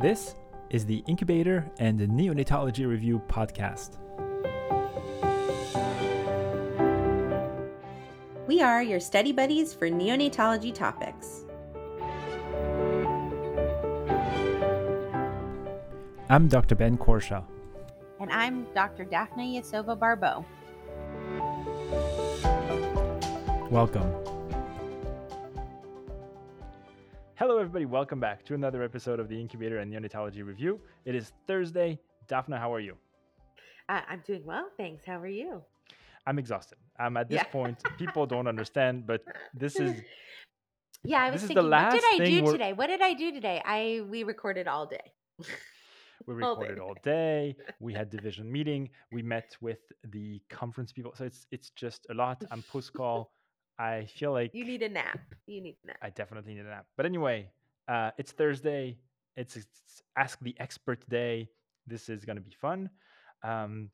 This is the Incubator and the Neonatology Review podcast. We are your study buddies for neonatology topics. I'm Dr. Ben Courchia. And I'm Dr. Daphna Yasova Barbeau. Welcome. Everybody. Welcome back to another episode of the Incubator and Neonatology Review. It is Thursday. Daphna, how are you? Uh, I'm doing well, thanks. How are you? I'm exhausted. I'm at this Yeah. point. People don't understand, but this is Yeah, I was thinking, what did I do today? What did I do today? I we recorded all day. we All recorded day. all day. We had division meeting. We met with the conference people. So it's it's just a lot. I'm post call. I feel like You need a nap. You need a nap. I definitely need a nap. But anyway, uh, it's Thursday. It's, it's Ask the Expert Day. This is going to be fun. Um,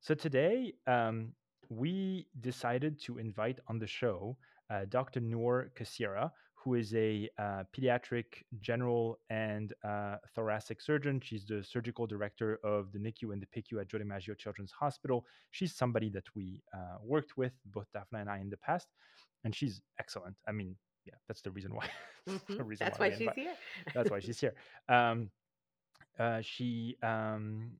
so today, um, we decided to invite on the show uh, Dr. Noor Kassira, who is a uh, pediatric general and uh, thoracic surgeon. She's the surgical director of the NICU and the PICU at Joe DiMaggio Children's Hospital. She's somebody that we uh, worked with, both Daphna and I, in the past, and she's excellent. I mean, yeah, that's the reason why. that's the reason That's why why she's here. that's why she's here. Um, uh, she um,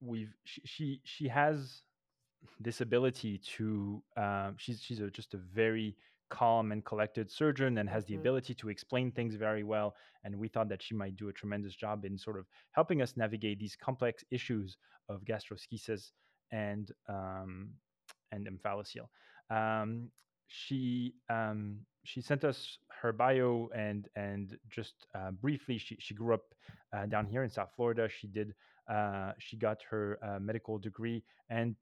we've she, she she has this ability to um, she's she's a, just a very calm and collected surgeon and has the Mhm. ability to explain things very well and we thought that she might do a tremendous job in sort of helping us navigate these complex issues of gastroschisis and um, and omphalocele. Um, she um, she sent us her bio and and just uh, briefly she she grew up uh, down here in South Florida. She did uh, she got her uh, medical degree and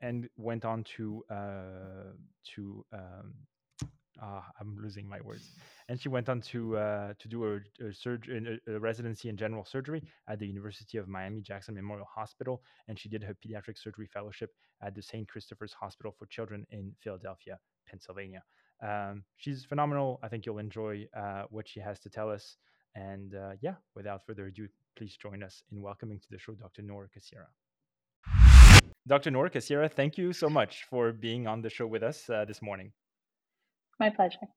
and went on to uh, to um, ah, I'm losing my words. And she went on to uh, to do a, a, surg- a, a residency in general surgery at the University of Miami Jackson Memorial Hospital, and she did her pediatric surgery fellowship at the St. Christopher's Hospital for Children in Philadelphia, Pennsylvania. Um, she's phenomenal. I think you'll enjoy uh, what she has to tell us. And uh, yeah, without further ado, please join us in welcoming to the show Dr. Noor Kassira. Dr. Noor Kassira, thank you so much for being on the show with us uh, this morning. My pleasure.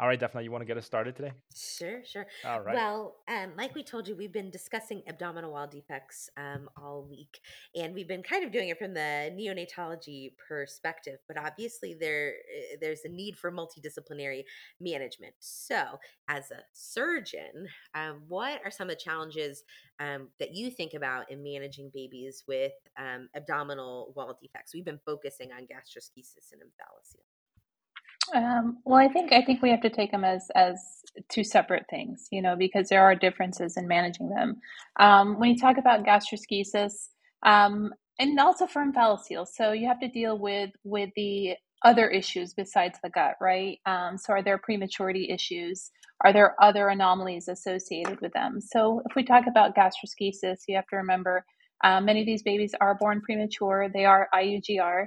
All right, Daphna, you want to get us started today? Sure, sure. All right. Well, um, like we told you, we've been discussing abdominal wall defects um, all week, and we've been kind of doing it from the neonatology perspective. But obviously, there eh, there's a need for multidisciplinary management. So, as a surgeon, um, what are some of the challenges um, that you think about in managing babies with um, abdominal wall defects? We've been focusing on gastroschisis and omphalocele. Um, well, I think I think we have to take them as as two separate things, you know, because there are differences in managing them. Um, when you talk about gastroschisis, um, and also for omphalocele, so you have to deal with with the other issues besides the gut, right? Um, so, are there prematurity issues? Are there other anomalies associated with them? So, if we talk about gastroschisis, you have to remember uh, many of these babies are born premature. They are IUGR.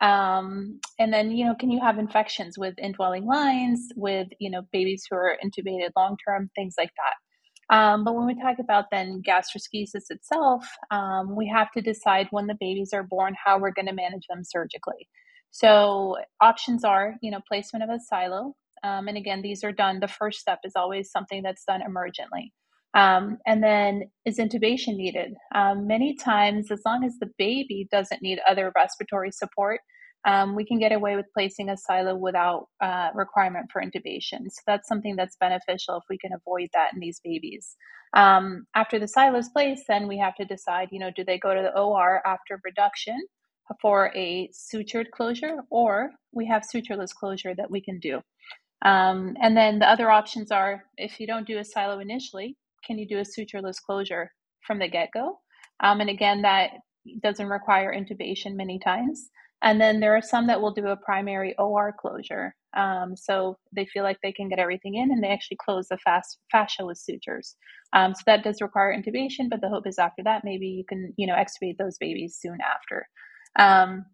Um, and then, you know, can you have infections with indwelling lines, with, you know, babies who are intubated long term, things like that. Um, but when we talk about then gastroschisis itself, um, we have to decide when the babies are born how we're going to manage them surgically. So options are, you know, placement of a silo. Um, and again, these are done. The first step is always something that's done emergently. Um, and then is intubation needed? Um, many times, as long as the baby doesn't need other respiratory support, um, we can get away with placing a silo without uh, requirement for intubation. So that's something that's beneficial if we can avoid that in these babies. Um, after the silo is placed, then we have to decide, you know, do they go to the OR after reduction for a sutured closure, or we have sutureless closure that we can do. Um, and then the other options are if you don't do a silo initially, can you do a sutureless closure from the get go? Um, and again, that doesn't require intubation many times. And then there are some that will do a primary OR closure. Um, so they feel like they can get everything in and they actually close the fast fascia with sutures. Um, so that does require intubation, but the hope is after that, maybe you can, you know, extubate those babies soon after. Um,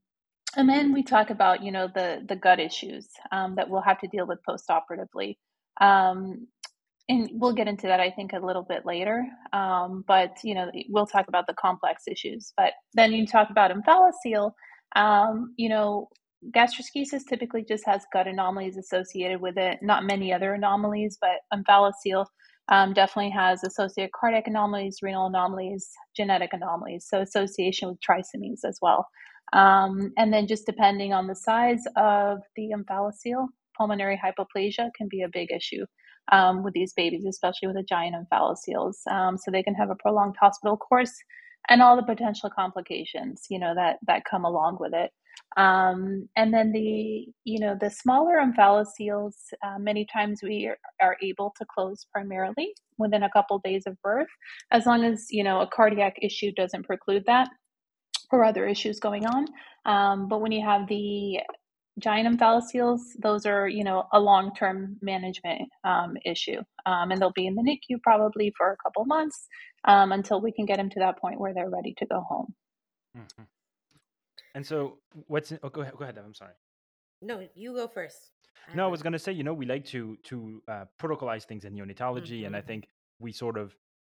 and then we talk about, you know, the, the gut issues um, that we'll have to deal with postoperatively. Um, and we'll get into that, I think, a little bit later. Um, but you know, we'll talk about the complex issues. But then you talk about omphalocele. Um, you know, gastroschisis typically just has gut anomalies associated with it. Not many other anomalies, but omphalocele um, definitely has associated cardiac anomalies, renal anomalies, genetic anomalies. So association with trisomies as well. Um, and then just depending on the size of the omphalocele, pulmonary hypoplasia can be a big issue um, with these babies, especially with the giant omphalocele. Um, so they can have a prolonged hospital course and all the potential complications, you know, that that come along with it. Um, and then the, you know, the smaller omphalocele, uh, many times we are, are, able to close primarily within a couple days of birth, as long as, you know, a cardiac issue doesn't preclude that or other issues going on. Um, but when you have the giant omphalocele, those are, you know, a long-term management um, issue. Um, and they'll be in the NICU probably for a couple months um, until we can get them to that point where they're ready to go home. Mm-hmm. And so what's, in, oh, go ahead, go ahead, I'm sorry. No, you go first. No, I was going to say, you know, we like to, to uh, protocolize things in neonatology. Mm-hmm. And I mm-hmm. think we sort of,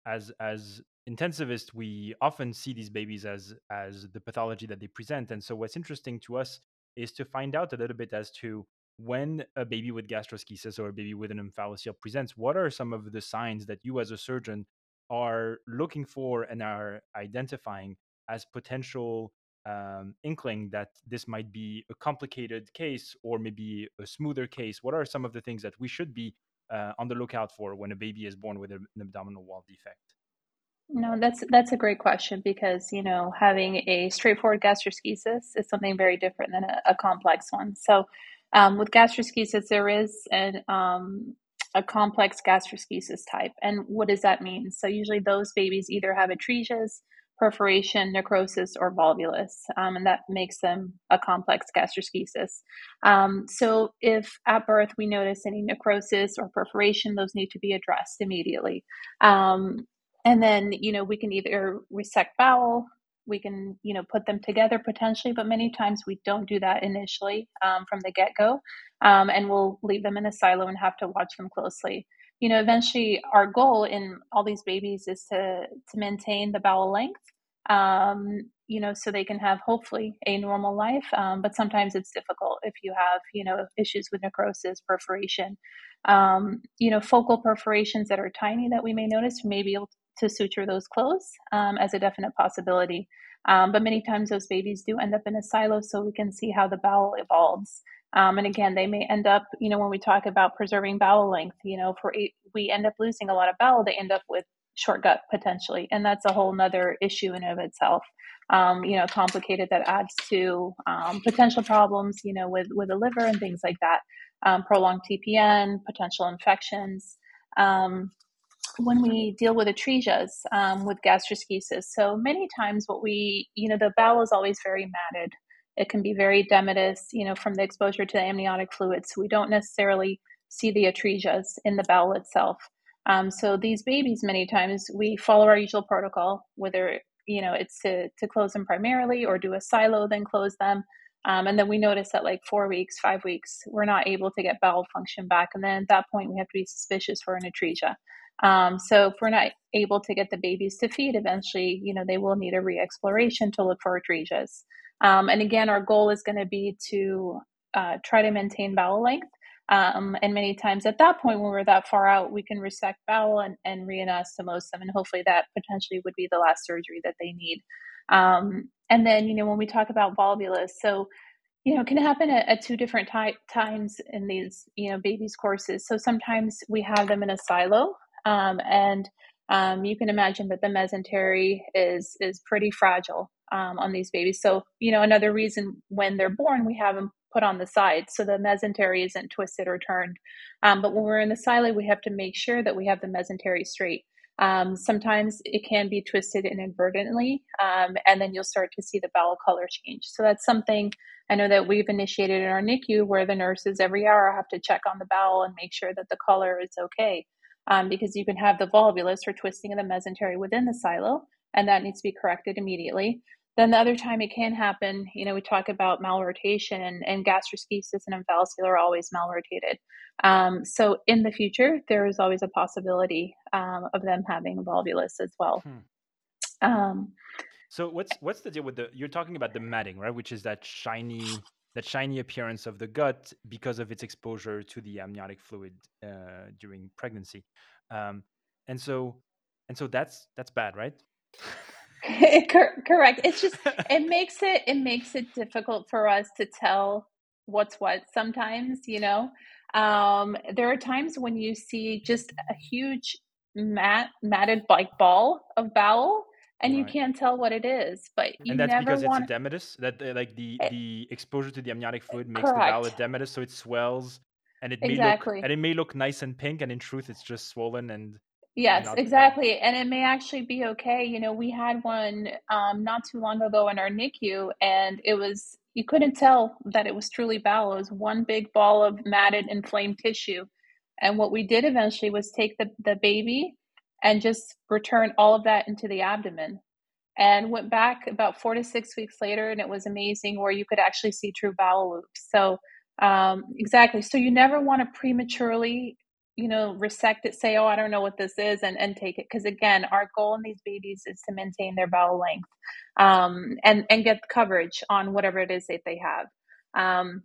as, as intensivists, we often see these babies as, as the pathology that they present. And so what's interesting to us is to find out a little bit as to when a baby with gastroschisis or a baby with an omphalocele presents, what are some of the signs that you as a surgeon are looking for and are identifying as potential um, inkling that this might be a complicated case or maybe a smoother case? What are some of the things that we should be uh, on the lookout for when a baby is born with an abdominal wall defect? No, that's that's a great question because you know having a straightforward gastroschisis is something very different than a, a complex one. So, um, with gastroschisis, there is an um, a complex gastroschisis type, and what does that mean? So, usually those babies either have atresias, perforation, necrosis, or volvulus, um, and that makes them a complex gastroschisis. Um, so, if at birth we notice any necrosis or perforation, those need to be addressed immediately. And then you know we can either resect bowel we can you know put them together potentially but many times we don't do that initially um, from the get-go um, and we'll leave them in a silo and have to watch them closely. You know eventually our goal in all these babies is to to maintain the bowel length um, you know so they can have hopefully a normal life um, but sometimes it's difficult if you have you know issues with necrosis perforation um, you know focal perforations that are tiny that we may notice may be able to suture those clothes um, as a definite possibility. Um, but many times those babies do end up in a silo, so we can see how the bowel evolves. Um, and again, they may end up, you know, when we talk about preserving bowel length, you know, for we end up losing a lot of bowel, they end up with short gut potentially, and that's a whole nother issue in of itself. Um, you know, complicated that adds to um, potential problems, you know, with with the liver and things like that. Um, prolonged TPN, potential infections. When we deal with atresias um, with gastroschisis. So many times, what we, you know, the bowel is always very matted. It can be very edematous, you know, from the exposure to the amniotic fluids. So we don't necessarily see the atresias in the bowel itself. Um, so these babies, many times, we follow our usual protocol, whether you know it's to to close them primarily or do a silo, then close them. Um, and then we notice that like four weeks, five weeks, we're not able to get bowel function back. And then at that point, we have to be suspicious for an atresia. Um, so if we're not able to get the babies to feed, eventually, you know, they will need a re-exploration to look for atresias. Um, and again, our goal is going to be to uh, try to maintain bowel length. Um, and many times at that point, when we're that far out, we can resect bowel and, and reanastomose them. And hopefully that potentially would be the last surgery that they need. Um, and then, you know, when we talk about volvulus, so you know, can happen at, at two different ty- times in these, you know, babies' courses. So sometimes we have them in a silo, um, and um, you can imagine that the mesentery is is pretty fragile um, on these babies. So you know another reason when they're born we have them put on the side so the mesentery isn't twisted or turned. Um, but when we're in the silo, we have to make sure that we have the mesentery straight. Um, sometimes it can be twisted inadvertently, um, and then you'll start to see the bowel color change. So that's something I know that we've initiated in our NICU where the nurses every hour have to check on the bowel and make sure that the color is okay um, because you can have the volvulus or twisting of the mesentery within the silo, and that needs to be corrected immediately. then the other time it can happen, you know, we talk about malrotation and, and gastroschisis and omphalocele are always malrotated. Um, so in the future, there is always a possibility um, of them having volvulus as well. Hmm. Um, so what's what's the deal with the? You're talking about the matting, right? Which is that shiny that shiny appearance of the gut because of its exposure to the amniotic fluid uh, during pregnancy, um, and so and so that's that's bad, right? correct. It's just it makes it it makes it difficult for us to tell what's what sometimes you know? Um there are times when you see just a huge mat matted like ball of bowel and right. you can't tell what it is but you and that's because wanna... it's edematous that uh, like the it... the exposure to the amniotic fluid makes correct. the bowel edematous so it swells and it may exactly. look and it may look nice and pink and in truth it's just swollen and Yes, exactly. And it may actually be okay. You know, we had one um, not too long ago in our NICU, and it was, you couldn't tell that it was truly bowel. It was one big ball of matted, inflamed tissue. And what we did eventually was take the, the baby and just return all of that into the abdomen. And went back about four to six weeks later, and it was amazing where you could actually see true bowel loops. So, um, exactly. So, you never want to prematurely you know, resect it, say, oh, I don't know what this is, and, and take it. Because again, our goal in these babies is to maintain their bowel length um, and, and get coverage on whatever it is that they have. Um,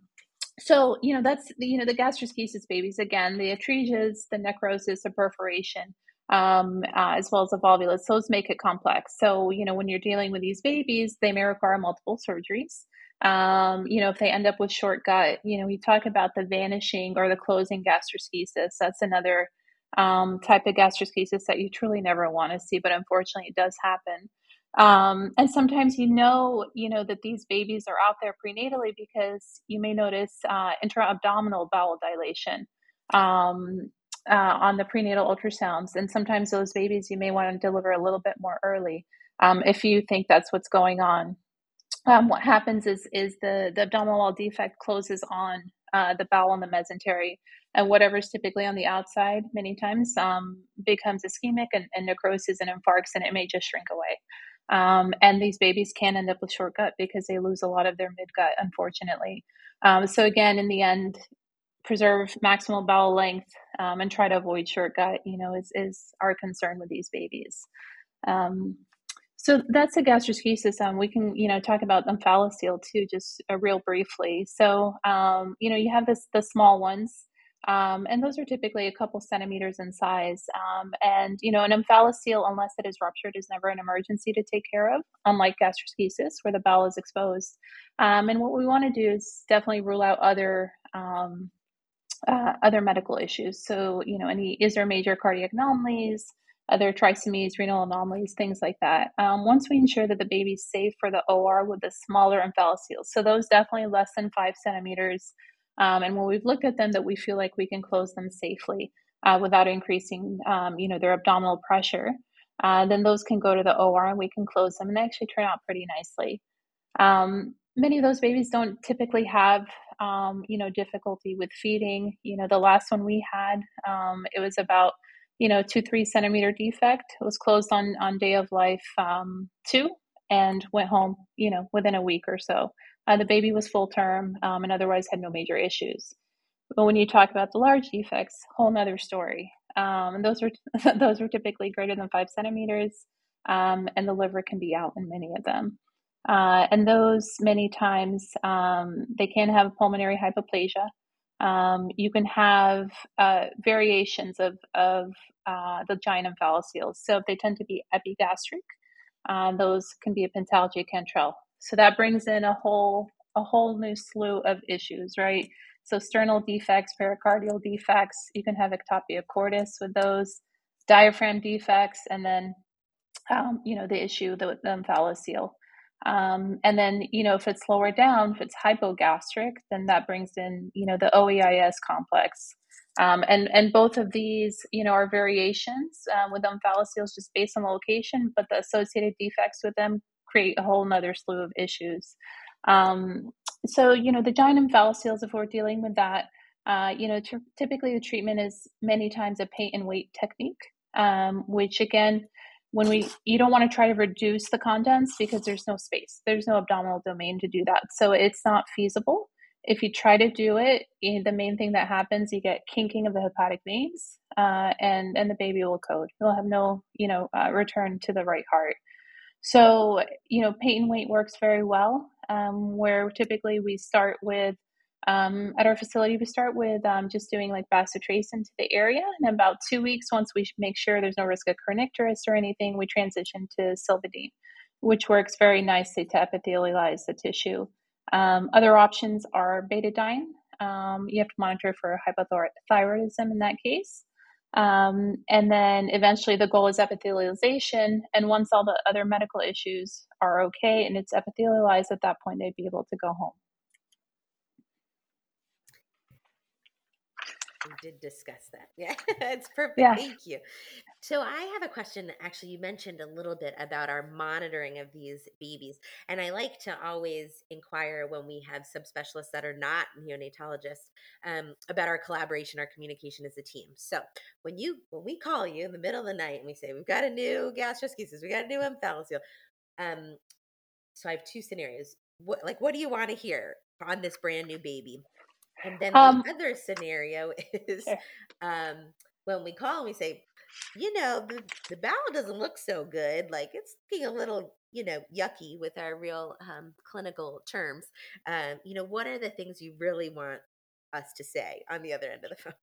so, you know, that's, you know, the gastroschisis babies, again, the atresias, the necrosis, the perforation, um, uh, as well as the volvulus, those make it complex. So, you know, when you're dealing with these babies, they may require multiple surgeries. Um, you know, if they end up with short gut, you know, we talk about the vanishing or the closing gastroschisis. That's another um, type of gastroschisis that you truly never want to see, but unfortunately, it does happen. Um, and sometimes you know, you know that these babies are out there prenatally because you may notice uh, intra-abdominal bowel dilation um, uh, on the prenatal ultrasounds, and sometimes those babies you may want to deliver a little bit more early um, if you think that's what's going on um, what happens is is the the abdominal wall defect closes on uh, the bowel and the mesentery, and whatever's typically on the outside many times um, becomes ischemic and, and, necrosis and infarcts, and it may just shrink away. Um, and these babies can end up with short gut because they lose a lot of their midgut, unfortunately. Um, so again, in the end, preserve maximal bowel length um, and try to avoid short gut. You know, is is our concern with these babies. Um, so that's a gastroschisis. Um, we can, you know, talk about omphalocele too, just uh, real briefly. So, um, you know, you have this the small ones, um, and those are typically a couple centimeters in size. Um, and you know, an omphalocele, unless it is ruptured, is never an emergency to take care of, unlike gastroschisis, where the bowel is exposed. Um, and what we want to do is definitely rule out other um, uh, other medical issues. So, you know, any is there major cardiac anomalies? other trisomies, renal anomalies, things like that. Um, once we ensure that the baby's safe for the OR with the smaller omphalocele, so those definitely less than five centimeters. Um, and when we've looked at them, that we feel like we can close them safely uh, without increasing, um, you know, their abdominal pressure, uh, then those can go to the OR and we can close them and they actually turn out pretty nicely. Um, many of those babies don't typically have, um, you know, difficulty with feeding. You know, the last one we had, um, it was about you know, two, three centimeter defect. It was closed on, on day of life um, two and went home, you know, within a week or so. Uh, the baby was full term um, and otherwise had no major issues. But when you talk about the large defects, whole nother story. Um, and those are those are typically greater than five centimeters, um, and the liver can be out in many of them. Uh, and those many times um, they can have pulmonary hypoplasia, um, you can have uh, variations of, of uh, the giant omphalocele. So if they tend to be epigastric, uh, those can be a pentalogy Cantrell. So that brings in a whole a whole new slew of issues, right? So sternal defects, pericardial defects. You can have ectopia cordis with those diaphragm defects, and then um, you know the issue the, the omphalocele. Um, and then, you know, if it's lower down, if it's hypogastric, then that brings in, you know, the OEIS complex. Um, and, and both of these, you know, are variations uh, with omphaloceles just based on location, but the associated defects with them create a whole nother slew of issues. Um, so, you know, the giant omphaloceles, if we're dealing with that, uh, you know, t- typically the treatment is many times a paint and wait technique, um, which again, when we you don't want to try to reduce the contents because there's no space there's no abdominal domain to do that. So it's not feasible. If you try to do it the main thing that happens you get kinking of the hepatic veins uh, and and the baby will code. He'll have no you know uh, return to the right heart. So you know pain weight works very well um, where typically we start with um, at our facility, we start with um, just doing like bacitracin into the area. And about two weeks, once we make sure there's no risk of kernicterus or anything, we transition to Silvadene, which works very nicely to epithelialize the tissue. Um, other options are betadine. Um, you have to monitor for hypothyroidism in that case. Um, and then eventually the goal is epithelialization. And once all the other medical issues are okay and it's epithelialized, at that point, they'd be able to go home. We did discuss that. Yeah, it's perfect. Yeah. Thank you. So I have a question. Actually, you mentioned a little bit about our monitoring of these babies, and I like to always inquire when we have subspecialists that are not neonatologists um, about our collaboration, our communication as a team. So when you when we call you in the middle of the night and we say we've got a new gastroschisis, we got a new omphalocele. Um, so I have two scenarios. What like what do you want to hear on this brand new baby? And then um, the other scenario is um, when we call and we say, you know, the, the bowel doesn't look so good. Like it's looking a little, you know, yucky with our real um, clinical terms. Um, you know, what are the things you really want us to say on the other end of the phone?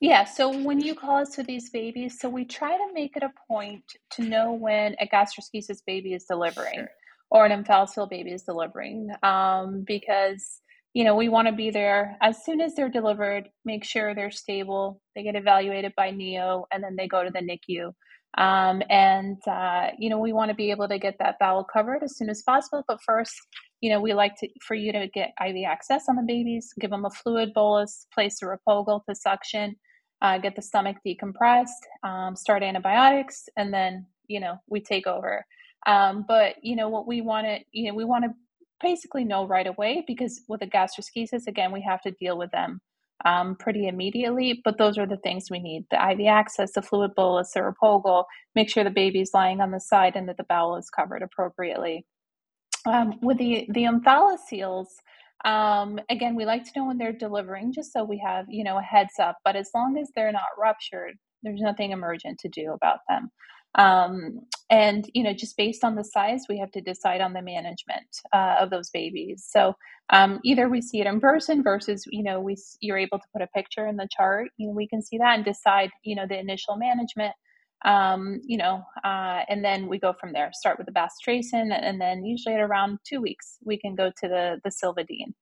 Yeah, so when you call us to these babies, so we try to make it a point to know when a gastroschisis baby is delivering sure. or an omphalocele baby is delivering, um, because you know, we want to be there as soon as they're delivered, make sure they're stable, they get evaluated by NEO, and then they go to the NICU. Um, and, uh, you know, we want to be able to get that bowel covered as soon as possible. But first, you know, we like to for you to get IV access on the babies, give them a fluid bolus, place a Replogle to suction, uh, get the stomach decompressed, um, start antibiotics, and then, you know, we take over. Um, but you know what we want to, you know, we want to basically know right away because with a gastroschisis, again, we have to deal with them um, pretty immediately. But those are the things we need the IV access, the fluid bolus, the Replogle, make sure the baby's lying on the side and that the bowel is covered appropriately. Um, with the, the omphaloceles, um, again, we like to know when they're delivering just so we have, you know, a heads up. But as long as they're not ruptured, there's nothing emergent to do about them. Um, and you know, just based on the size, we have to decide on the management uh, of those babies. So um, either we see it in person versus you know we you're able to put a picture in the chart. You know, we can see that and decide you know the initial management. Um, you know, uh, and then we go from there. Start with the bacitracin, and then usually at around two weeks, we can go to the the Silvadene.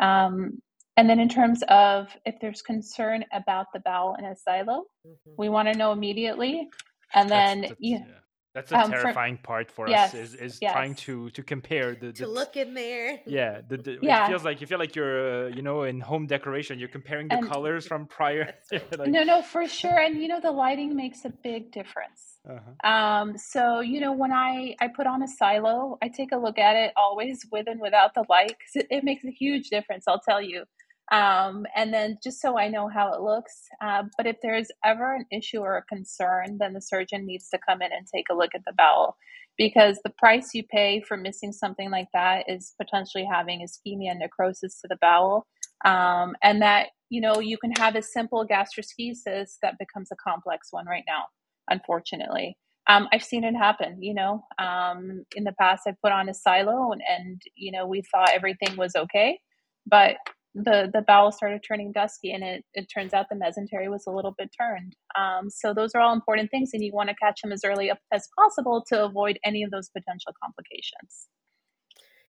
Um, and then in terms of if there's concern about the bowel in a silo, mm-hmm. we want to know immediately and then that's, that's, yeah. That's a um, terrifying for, part for yes, us is, is yes. trying to to compare the, the to look in there. Yeah, the, the, yeah. It feels like you feel like you're uh, you know in home decoration. You're comparing the and, colors from prior. like, no, no, for sure. And you know the lighting makes a big difference. Uh-huh. Um, so you know when I I put on a silo, I take a look at it always with and without the light because it, it makes a huge difference. I'll tell you. Um, and then just so I know how it looks. Uh, but if there's ever an issue or a concern, then the surgeon needs to come in and take a look at the bowel because the price you pay for missing something like that is potentially having ischemia and necrosis to the bowel. Um, and that, you know, you can have a simple gastroschisis that becomes a complex one right now, unfortunately. Um, I've seen it happen, you know. Um, in the past, I put on a silo and, and, you know, we thought everything was okay. But the the bowel started turning dusky and it, it turns out the mesentery was a little bit turned. Um, so those are all important things and you want to catch them as early as possible to avoid any of those potential complications.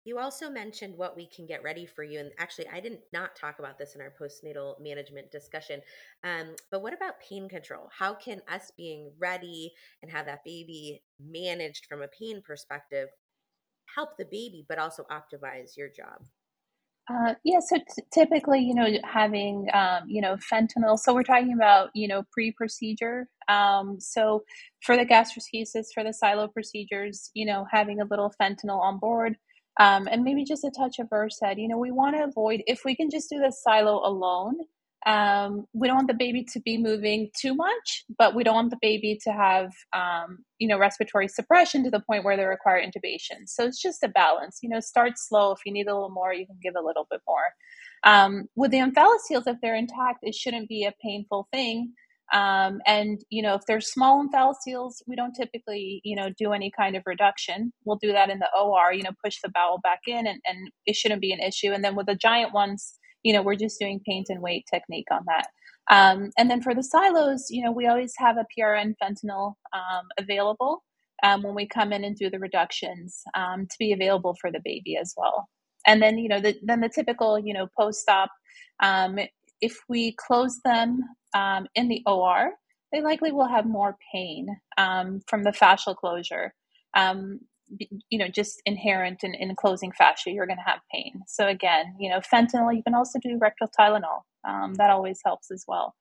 You also mentioned what we can get ready for you and actually i didn't not talk about this in our postnatal management discussion um, but what about pain control? How can us being ready and have that baby managed from a pain perspective help the baby but also optimize your job uh, yeah, so t- typically, you know, having, um, you know, fentanyl. So we're talking about, you know, pre procedure. Um, so for the gastroschisis, for the silo procedures, you know, having a little fentanyl on board um, and maybe just a touch of Versed. You know, we want to avoid, if we can just do the silo alone, um, we don't want the baby to be moving too much, but we don't want the baby to have, um, you know, respiratory suppression to the point where they require intubation. So it's just a balance. You know, start slow. If you need a little more, you can give a little bit more. Um, with the omphalocele, if they're intact, it shouldn't be a painful thing. Um, and you know, if they're small omphalocele, we don't typically, you know, do any kind of reduction. We'll do that in the OR. You know, push the bowel back in, and, and it shouldn't be an issue. And then with the giant ones you know, we're just doing paint and wait technique on that. Um, and then for the silos, you know, we always have a PRN fentanyl um, available um, when we come in and do the reductions um, to be available for the baby as well. And then, you know, the, then the typical, you know, post-op, um, if we close them um, in the OR, they likely will have more pain from the fascial closure. Um, you know just inherent in, in closing fascia you're going to have pain. So again you know fentanyl you can also do rectal tylenol um, that always helps as well.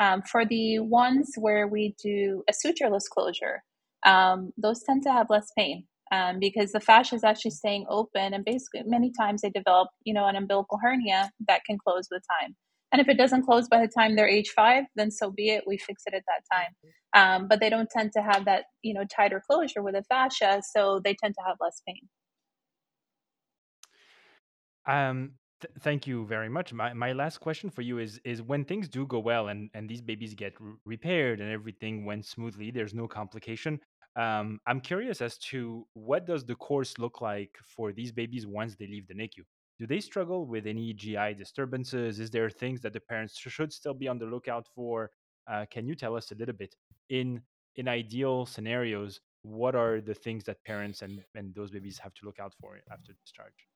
Um, for the ones where we do a sutureless closure um, those tend to have less pain um, because the fascia is actually staying open and basically many times they develop you know an umbilical hernia that can close with time and if it doesn't close by the time they're age five, then so be it. We fix it at that time. Um, but they don't tend to have that, you know, tighter closure with a fascia, so they tend to have less pain. Um, th- thank you very much. My my last question for you is is when things do go well and and these babies get re- repaired and everything went smoothly, there's no complication. Um, I'm curious as to what does the course look like for these babies once they leave the NICU do they struggle with any GI disturbances? Is there things that the parents should still be on the lookout for? Uh, can you tell us a little bit in in ideal scenarios? What are the things that parents and, and those babies have to look out for after discharge?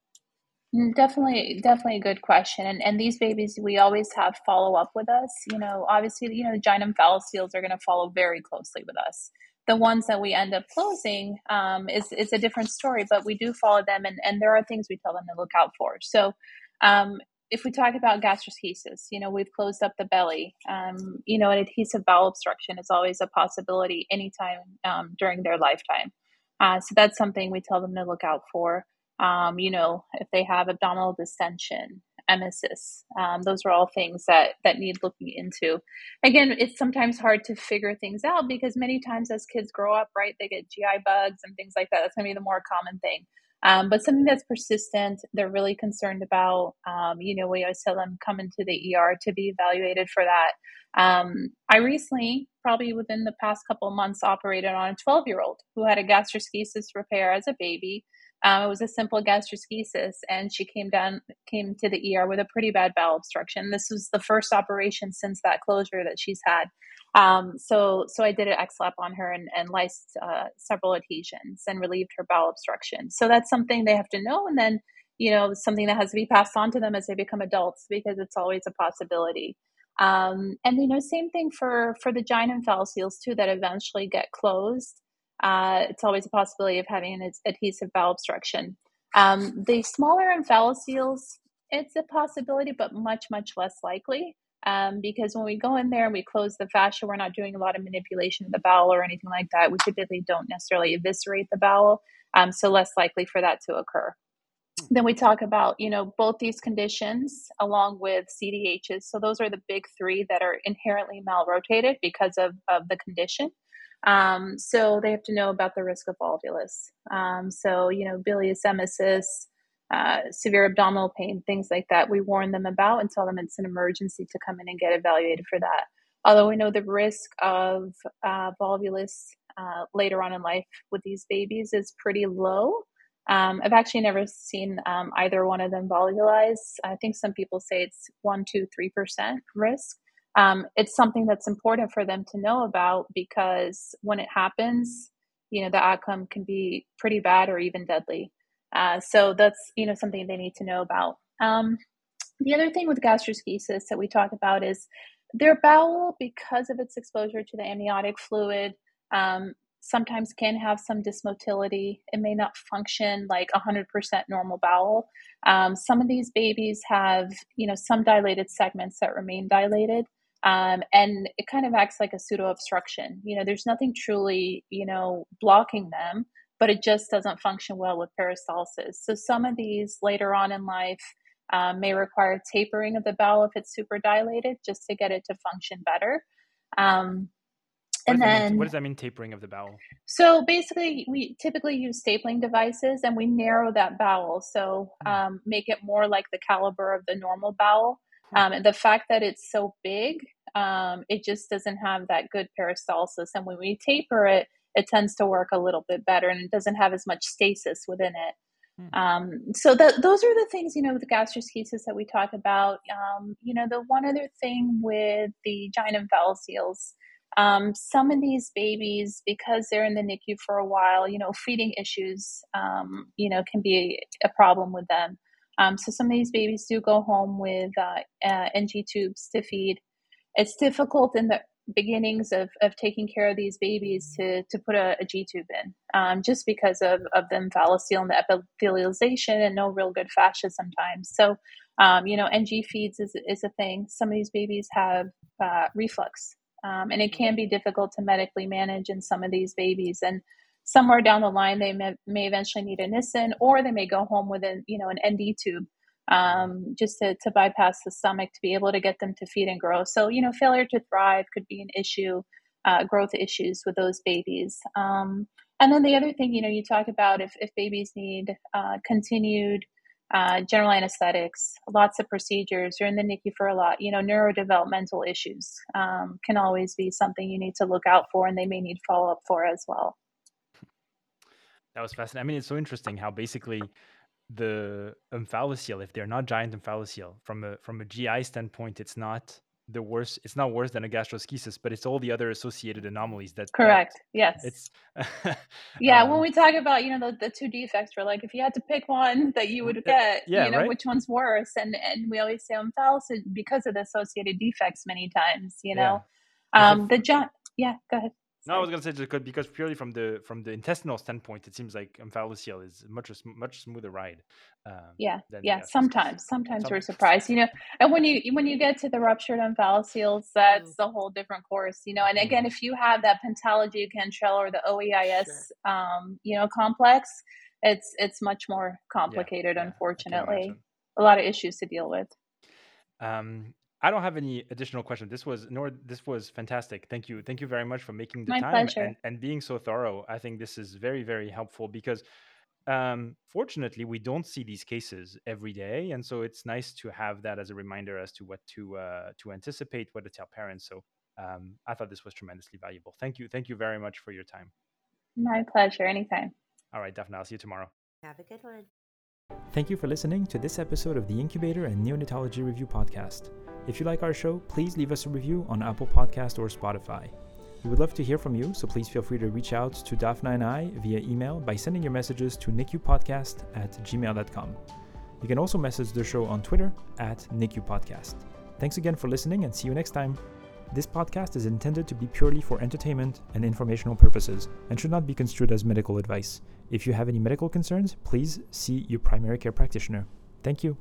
Mm, definitely, definitely a good question. And and these babies, we always have follow up with us. You know, obviously, you know, the giant omphalocele are going to follow very closely with us the ones that we end up closing um, is, is a different story, but we do follow them and, and there are things we tell them to look out for. So um, if we talk about gastroschisis, you know, we've closed up the belly. Um, you know, an adhesive bowel obstruction is always a possibility anytime um, during their lifetime. Uh, so that's something we tell them to look out for. Um, you know, if they have abdominal distension, emesis. Um, those are all things that that need looking into. Again, it's sometimes hard to figure things out because many times as kids grow up, right, they get GI bugs and things like that. That's going to be the more common thing. Um, but something that's persistent, they're really concerned about. Um, you know, we always tell them come into the ER to be evaluated for that. Um, I recently, probably within the past couple months, operated on a 12 year old who had a gastroschisis repair as a baby. Um, it was a simple gastroschisis, and she came down, came to the ER with a pretty bad bowel obstruction. This was the first operation since that closure that she's had. Um, so, so I did an XLAP on her and, and lysed uh, several adhesions and relieved her bowel obstruction. So that's something they have to know, and then you know something that has to be passed on to them as they become adults because it's always a possibility. Um, and you know, same thing for for the giant omphalocele too that eventually get closed uh, it's always a possibility of having an adhesive bowel obstruction. Um, the smaller omphalocele, it's a possibility, but much, much less likely. Um, because when we go in there and we close the fascia, we're not doing a lot of manipulation of the bowel or anything like that. We typically don't necessarily eviscerate the bowel, um, so less likely for that to occur. Then we talk about, you know, both these conditions along with CDHs. So those are the big three that are inherently malrotated because of, of the condition. Um, so they have to know about the risk of volvulus. Um, so, you know, bilious emesis, uh, severe abdominal pain, things like that, we warn them about and tell them it's an emergency to come in and get evaluated for that. Although we know the risk of uh, volvulus uh, later on in life with these babies is pretty low. Um, I've actually never seen um, either one of them volvulize. I think some people say it's one, two, three percent risk um, it's something that's important for them to know about because when it happens, you know, the outcome can be pretty bad or even deadly. Uh, so that's, you know, something they need to know about. Um, the other thing with gastroschisis that we talk about is their bowel, because of its exposure to the amniotic fluid, um, sometimes can have some dysmotility. It may not function like 100% normal bowel. Um, some of these babies have, you know, some dilated segments that remain dilated. Um, and it kind of acts like a pseudo obstruction. You know, there's nothing truly, you know, blocking them, but it just doesn't function well with peristalsis. So some of these later on in life, um, may require tapering of the bowel if it's super dilated just to get it to function better. Um, and then mean, what does that mean tapering of the bowel so basically we typically use stapling devices and we narrow that bowel so hmm. um, make it more like the caliber of the normal bowel. Um, and the fact that it's so big um, it just doesn't have that good peristalsis and when we taper it it tends to work a little bit better and it doesn't have as much stasis within it hmm. um, so that those are the things you know the gastroschisis that we talk about um, you know the one other thing with the giant omphalocele um, some of these babies, because they're in the NICU for a while, you know, feeding issues, um, you know, can be a problem with them. Um, so some of these babies do go home with uh, uh, NG tubes to feed. It's difficult in the beginnings of, of taking care of these babies to, to put a, a G tube in, um, just because of, of the omphalocele and the epithelialization and no real good fascia sometimes. So, um, you know, NG feeds is, is a thing. Some of these babies have uh, reflux um, and it can be difficult to medically manage in some of these babies. And somewhere down the line, they may, may eventually need a Nissen, or they may go home with a you know an ND tube um, just to, to bypass the stomach to be able to get them to feed and grow. So you know, failure to thrive could be an issue, uh, growth issues with those babies. Um, and then the other thing, you know, you talk about if, if babies need uh, continued uh, general anesthetics, lots of procedures. You're in the NICU for a lot. You know, neurodevelopmental issues um, can always be something you need to look out for, and they may need follow up for as well. That was fascinating. I mean, it's so interesting how basically the omphalocele, if they're not giant omphalocele, from a from a GI standpoint, it's not the worst it's not worse than a gastroschisis but it's all the other associated anomalies that correct that yes it's yeah um, when we talk about you know the, the two defects we're like if you had to pick one that you would get yeah, you know right? which one's worse and and we always say omphalocele because of the associated defects many times you know yeah. um the giant yeah go ahead no, I was gonna say just because purely from the from the intestinal standpoint, it seems like omphalocele is much much smoother ride. Um, yeah, yeah. Sometimes, sometimes, sometimes we're surprised, you know. And when you when you get to the ruptured omphalocele, that's mm. a whole different course, you know. And again, mm. if you have that pentalogy of Cantrell or the OEIS, sure. um, you know, complex, it's it's much more complicated. Yeah, yeah, unfortunately, a lot of issues to deal with. Um, I don't have any additional questions. This was Noor this was fantastic. Thank you. Thank you very much for making the My time and, and being so thorough. I think this is very, very helpful because um, fortunately we don't see these cases every day. And so it's nice to have that as a reminder as to what to uh, to anticipate, what to tell parents. So um, I thought this was tremendously valuable. Thank you. Thank you very much for your time. My pleasure. Anytime. All right, Daphna. I'll see you tomorrow. Have a good one. Thank you for listening to this episode of the Incubator and Neonatology Review podcast. If you like our show, please leave us a review on Apple Podcast or Spotify. We would love to hear from you, so please feel free to reach out to Daphna and I via email by sending your messages to nicupodcast at gmail.com. You can also message the show on Twitter at nicupodcast. Thanks again for listening and see you next time. This podcast is intended to be purely for entertainment and informational purposes and should not be construed as medical advice. If you have any medical concerns, please see your primary care practitioner. Thank you.